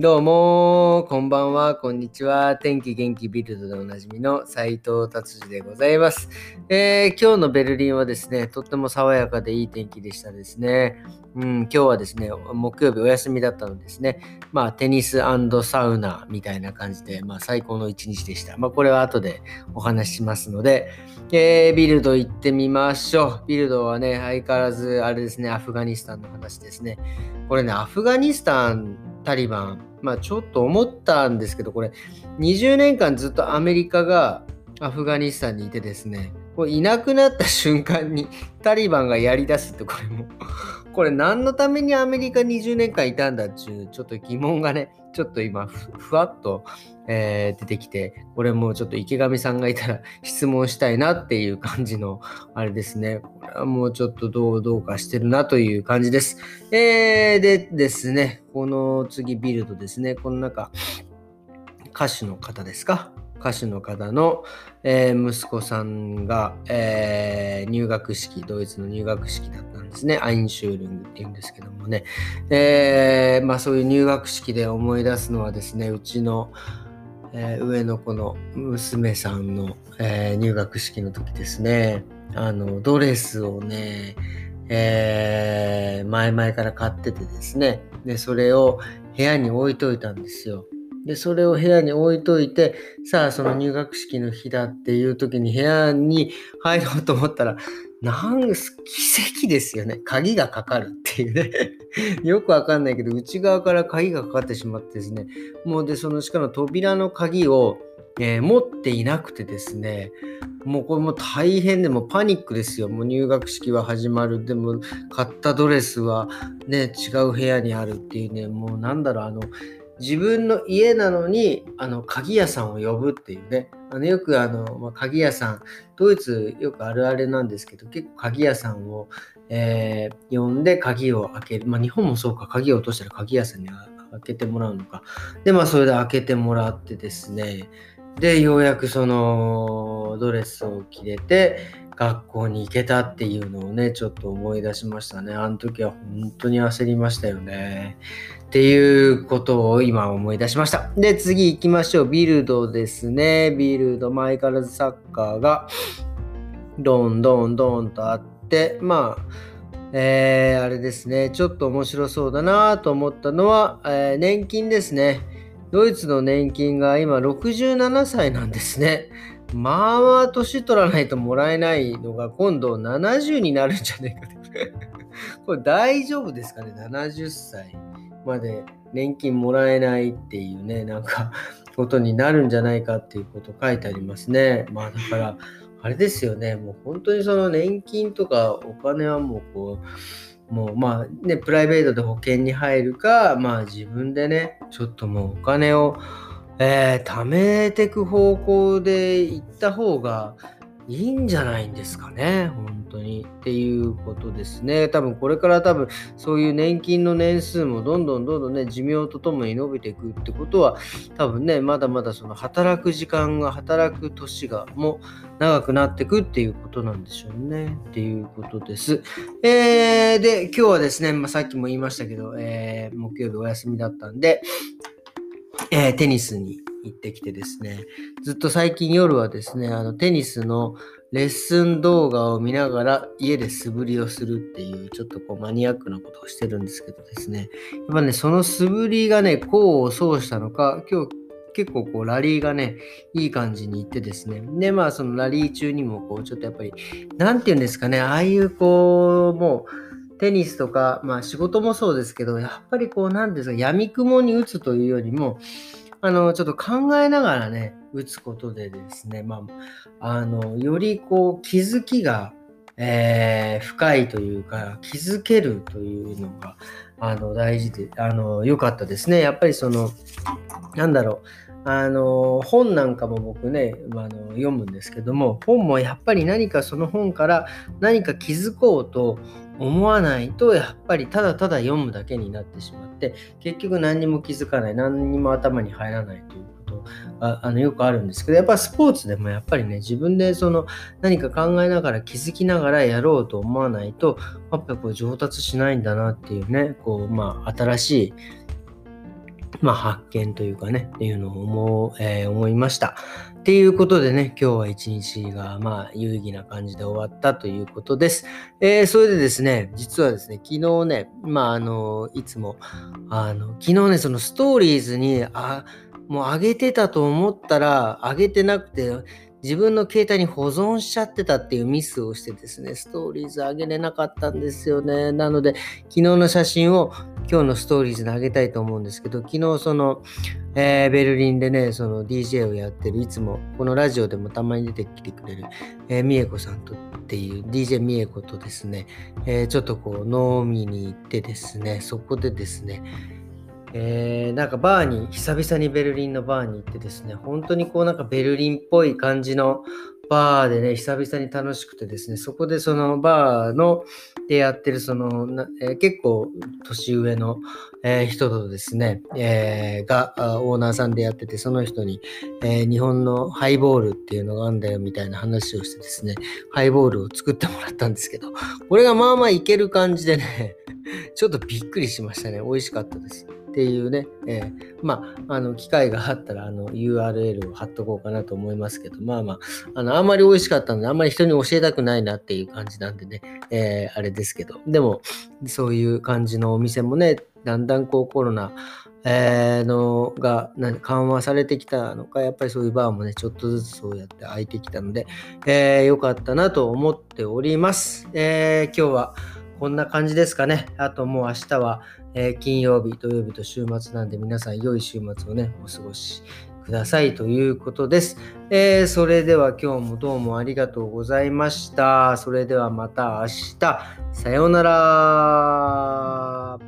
どうも、こんばんは、こんにちは。天気元気ビルドでおなじみの斉藤達治でございます、えー、今日のベルリンはですね、とっても爽やかでいい天気でしたですね。うん、今日はですね、木曜日お休みだったのですね、まあ、テニスサウナみたいな感じで、まあ、最高の一日でした。まあ、これは後でお話ししますので、えー、ビルド行ってみましょう。ビルドはね、相変わらず、あれですね、アフガニスタンの話ですね。これね、アフガニスタン、タリバン、まあちょっと思ったんですけど、これ20年間ずっとアメリカがアフガニスタンにいてですね、これいなくなった瞬間に タリバンがやりだすってこれもこれ何のためにアメリカ20年間いたんだっちゅうちょっと疑問がね、ちょっと今ふわっと、えー、出てきて、これもちょっと池上さんがいたら 質問したいなっていう感じのあれですね。これはもうちょっとどうどうかしてるなという感じです。えー、でですね、この次ビルドですね、この中、歌手の方ですか？歌手の方の、えー、息子さんが、えー、入学式、ドイツの入学式だったんですね。アインシュールングっていうんですけどもね。えー、まあそういう入学式で思い出すのはですね、うちの、え上の子の娘さんの、え入学式の時ですね。あの、ドレスをね、え前々から買っててですね。で、それを部屋に置いといたんですよ。で、それを部屋に置いといて、さあ、その入学式の日だっていう時に部屋に入ろうと思ったら、なん奇跡ですよね。鍵がかかるっていうね。よくわかんないけど、内側から鍵がかかってしまってですね。もうで、そのしかも扉の鍵を、えー、持っていなくてですね。もうこれも大変でもパニックですよ。もう入学式は始まる。でも買ったドレスはね、違う部屋にあるっていうね、もうなんだろう、あの、自分の家なのにあの鍵屋さんを呼ぶっていうね。あのよくあの、まあ、鍵屋さんドイツよくあるあるなんですけど結構鍵屋さんを、えー、呼んで鍵を開ける、まあ、日本もそうか。鍵を落としたら鍵屋さんに開けてもらうのか。でまあそれで開けてもらってですね。でようやくそのドレスを着れて学校に行けたっていうのをねちょっと思い出しましたねあの時は本当に焦りましたよねっていうことを今思い出しました。で、次行きましょう。ビルドですね。ビルド、前からずサッカーが、どんどんどんとあって、まあ、えー、あれですね。ちょっと面白そうだなと思ったのは、えー、年金ですね。ドイツの年金が今67歳なんですね。まあまあ年取らないともらえないのが今度70になるんじゃないか これ大丈夫ですかね ?70 歳。まで年金もらえないっていうね、なんかことになるんじゃないかっていうこと書いてありますね。まあだから、あれですよね、もう本当にその年金とかお金はもうこう、もうまあね、プライベートで保険に入るか、まあ自分でね、ちょっともうお金を、えー、貯めてく方向で行った方がいいんじゃないんですかね、本当に。っていうことですね。多分これから多分そういう年金の年数もどんどんどんどんね、寿命とともに伸びていくってことは、多分ね、まだまだその働く時間が、働く年がもう長くなっていくっていうことなんでしょうね。っていうことです。えー、で、今日はですね、まあ、さっきも言いましたけど、えー、木曜日お休みだったんで、えー、テニスに行ってきてですね、ずっと最近夜はですね、あのテニスのレッスン動画を見ながら家で素振りをするっていうちょっとこうマニアックなことをしてるんですけどですね、やっぱね、その素振りがね、功を奏したのか、今日結構こうラリーがね、いい感じにいってですね。で、まあそのラリー中にもこうちょっとやっぱり、なんて言うんですかね、ああいうこう、もうテニスとか、まあ仕事もそうですけど、やっぱりこう、なんですか、闇雲に打つというよりも、あの、ちょっと考えながらね、打つことでですね、まあ、あの、よりこう気づきが、えー、深いというか、気づけるというのが、あの、大事で、あの、良かったですね。やっぱりその、なんだろう、あの、本なんかも僕ね、あの読むんですけども、本もやっぱり何かその本から何か気づこうと思わないと、やっぱりただただ読むだけになってしまって、結局何にも気づかない、何にも頭に入らないということがあのよくあるんですけど、やっぱスポーツでもやっぱりね、自分でその何か考えながら気づきながらやろうと思わないと、やっぱこう上達しないんだなっていうね、こう、まあ、新しいまあ、発見というかね、っていうのを思,、えー、思いました。っていうことでね、今日は一日がまあ有意義な感じで終わったということです。えー、それでですね、実はですね、昨日ね、まああの、いつも、あの、昨日ね、そのストーリーズに、あ、もう上げてたと思ったら、上げてなくて、自分の携帯に保存しちゃってたっていうミスをしてですね、ストーリーズ上げれなかったんですよね。なので、昨日の写真を今日のストーリーズに上げたいと思うんですけど、昨日その、えー、ベルリンでね、その DJ をやってる、いつもこのラジオでもたまに出てきてくれる、えー、みえこさんとっていう DJ みえことですね、えー、ちょっとこう飲みに行ってですね、そこでですね、えー、なんかバーに、久々にベルリンのバーに行ってですね、本当にこうなんかベルリンっぽい感じのバーでね、久々に楽しくてですね、そこでそのバーのでやってるその、えー、結構年上の、えー、人とですね、えー、がオーナーさんでやってて、その人に、え日本のハイボールっていうのがあるんだよみたいな話をしてですね、ハイボールを作ってもらったんですけど、これがまあまあいける感じでね、ちょっとびっくりしましたね。美味しかったです。っていうね、えー、まあ、あの、機会があったら、あの、URL を貼っとこうかなと思いますけど、まあまあ、あの、あんまり美味しかったので、あんまり人に教えたくないなっていう感じなんでね、えー、あれですけど、でも、そういう感じのお店もね、だんだんこうコロナ、えー、のが緩和されてきたのか、やっぱりそういうバーもね、ちょっとずつそうやって開いてきたので、えー、よかったなと思っております。えー、今日はこんな感じですかね。あともう明日は、えー、金曜日、土曜日と週末なんで皆さん良い週末をね、お過ごしくださいということです。えー、それでは今日もどうもありがとうございました。それではまた明日。さようなら。